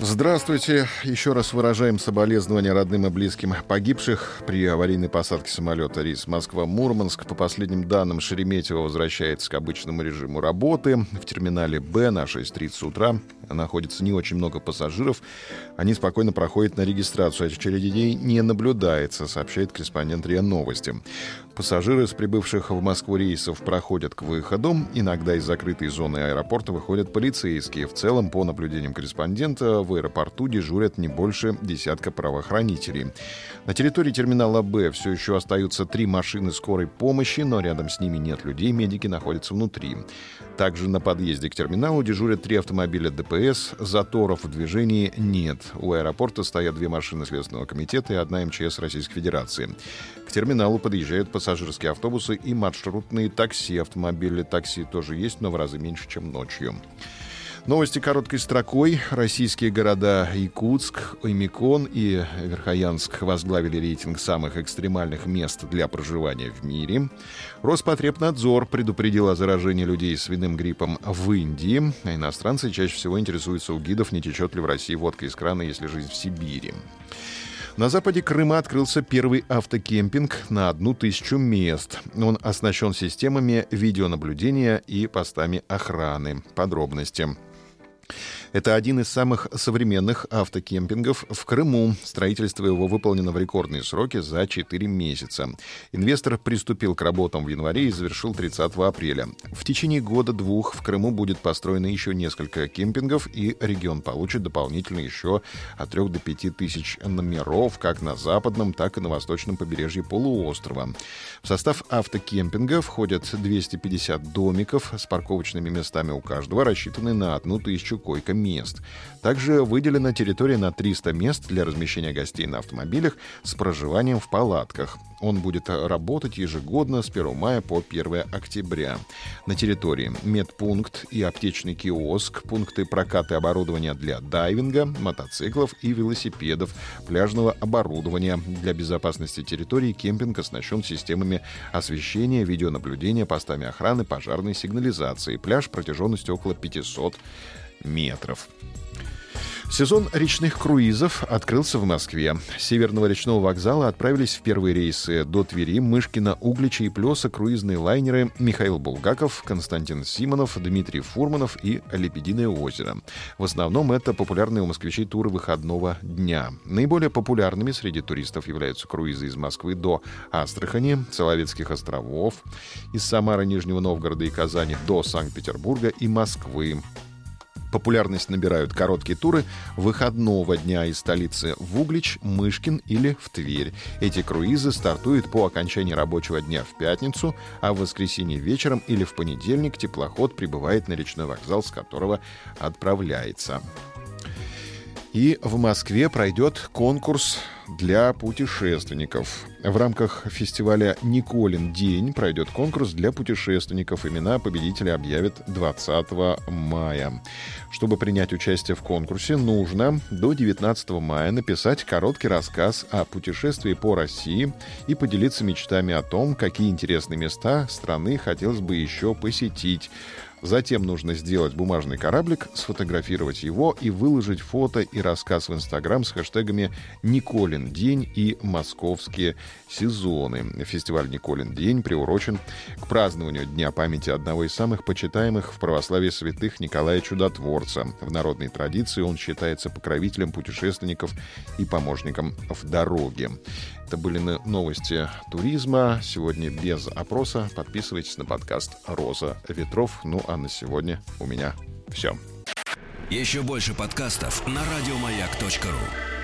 Здравствуйте. Еще раз выражаем соболезнования родным и близким погибших при аварийной посадке самолета рейс Москва-Мурманск. По последним данным, Шереметьево возвращается к обычному режиму работы. В терминале «Б» на 6.30 утра находится не очень много пассажиров. Они спокойно проходят на регистрацию. Очередей не наблюдается, сообщает корреспондент РИА Новости. Пассажиры с прибывших в Москву рейсов проходят к выходу. Иногда из закрытой зоны аэропорта выходят полицейские. В целом, по наблюдениям корреспондента, в аэропорту дежурят не больше десятка правоохранителей. На территории терминала «Б» все еще остаются три машины скорой помощи, но рядом с ними нет людей, медики находятся внутри. Также на подъезде к терминалу дежурят три автомобиля ДПС. Заторов в движении нет. У аэропорта стоят две машины Следственного комитета и одна МЧС Российской Федерации. К терминалу подъезжают пассажирские автобусы и маршрутные такси. Автомобили такси тоже есть, но в разы меньше, чем ночью. Новости короткой строкой. Российские города Якутск, Оймекон и Верхоянск возглавили рейтинг самых экстремальных мест для проживания в мире. Роспотребнадзор предупредил о заражении людей свиным гриппом в Индии. А иностранцы чаще всего интересуются у гидов, не течет ли в России водка из крана, если жизнь в Сибири. На западе Крыма открылся первый автокемпинг на одну тысячу мест. Он оснащен системами видеонаблюдения и постами охраны. Подробности это один из самых современных автокемпингов в Крыму. Строительство его выполнено в рекордные сроки за 4 месяца. Инвестор приступил к работам в январе и завершил 30 апреля. В течение года-двух в Крыму будет построено еще несколько кемпингов, и регион получит дополнительно еще от 3 до 5 тысяч номеров как на западном, так и на восточном побережье полуострова. В состав автокемпинга входят 250 домиков с парковочными местами у каждого, рассчитанные на одну тысячу койко мест. Также выделена территория на 300 мест для размещения гостей на автомобилях с проживанием в палатках. Он будет работать ежегодно с 1 мая по 1 октября. На территории медпункт и аптечный киоск, пункты проката оборудования для дайвинга, мотоциклов и велосипедов, пляжного оборудования. Для безопасности территории кемпинг оснащен системами освещения, видеонаблюдения, постами охраны, пожарной сигнализации. Пляж протяженностью около 500 метров. Сезон речных круизов открылся в Москве. С Северного речного вокзала отправились в первые рейсы до Твери, Мышкина, Углича и Плеса круизные лайнеры Михаил Булгаков, Константин Симонов, Дмитрий Фурманов и Лебединое озеро. В основном это популярные у москвичей туры выходного дня. Наиболее популярными среди туристов являются круизы из Москвы до Астрахани, Соловецких островов, из Самары, Нижнего Новгорода и Казани до Санкт-Петербурга и Москвы. Популярность набирают короткие туры выходного дня из столицы в Углич, Мышкин или в Тверь. Эти круизы стартуют по окончании рабочего дня в пятницу, а в воскресенье вечером или в понедельник теплоход прибывает на речной вокзал, с которого отправляется. И в Москве пройдет конкурс для путешественников. В рамках фестиваля «Николин день» пройдет конкурс для путешественников. Имена победителя объявят 20 мая. Чтобы принять участие в конкурсе, нужно до 19 мая написать короткий рассказ о путешествии по России и поделиться мечтами о том, какие интересные места страны хотелось бы еще посетить. Затем нужно сделать бумажный кораблик, сфотографировать его и выложить фото и рассказ в Инстаграм с хэштегами «Николин день» и «Московские сезоны». Фестиваль «Николин день» приурочен к празднованию Дня памяти одного из самых почитаемых в православии святых Николая Чудотворца. В народной традиции он считается покровителем путешественников и помощником в дороге. Это были новости туризма. Сегодня без опроса. Подписывайтесь на подкаст «Роза ветров». Ну а на сегодня у меня все. Еще больше подкастов на радиомаяк.ру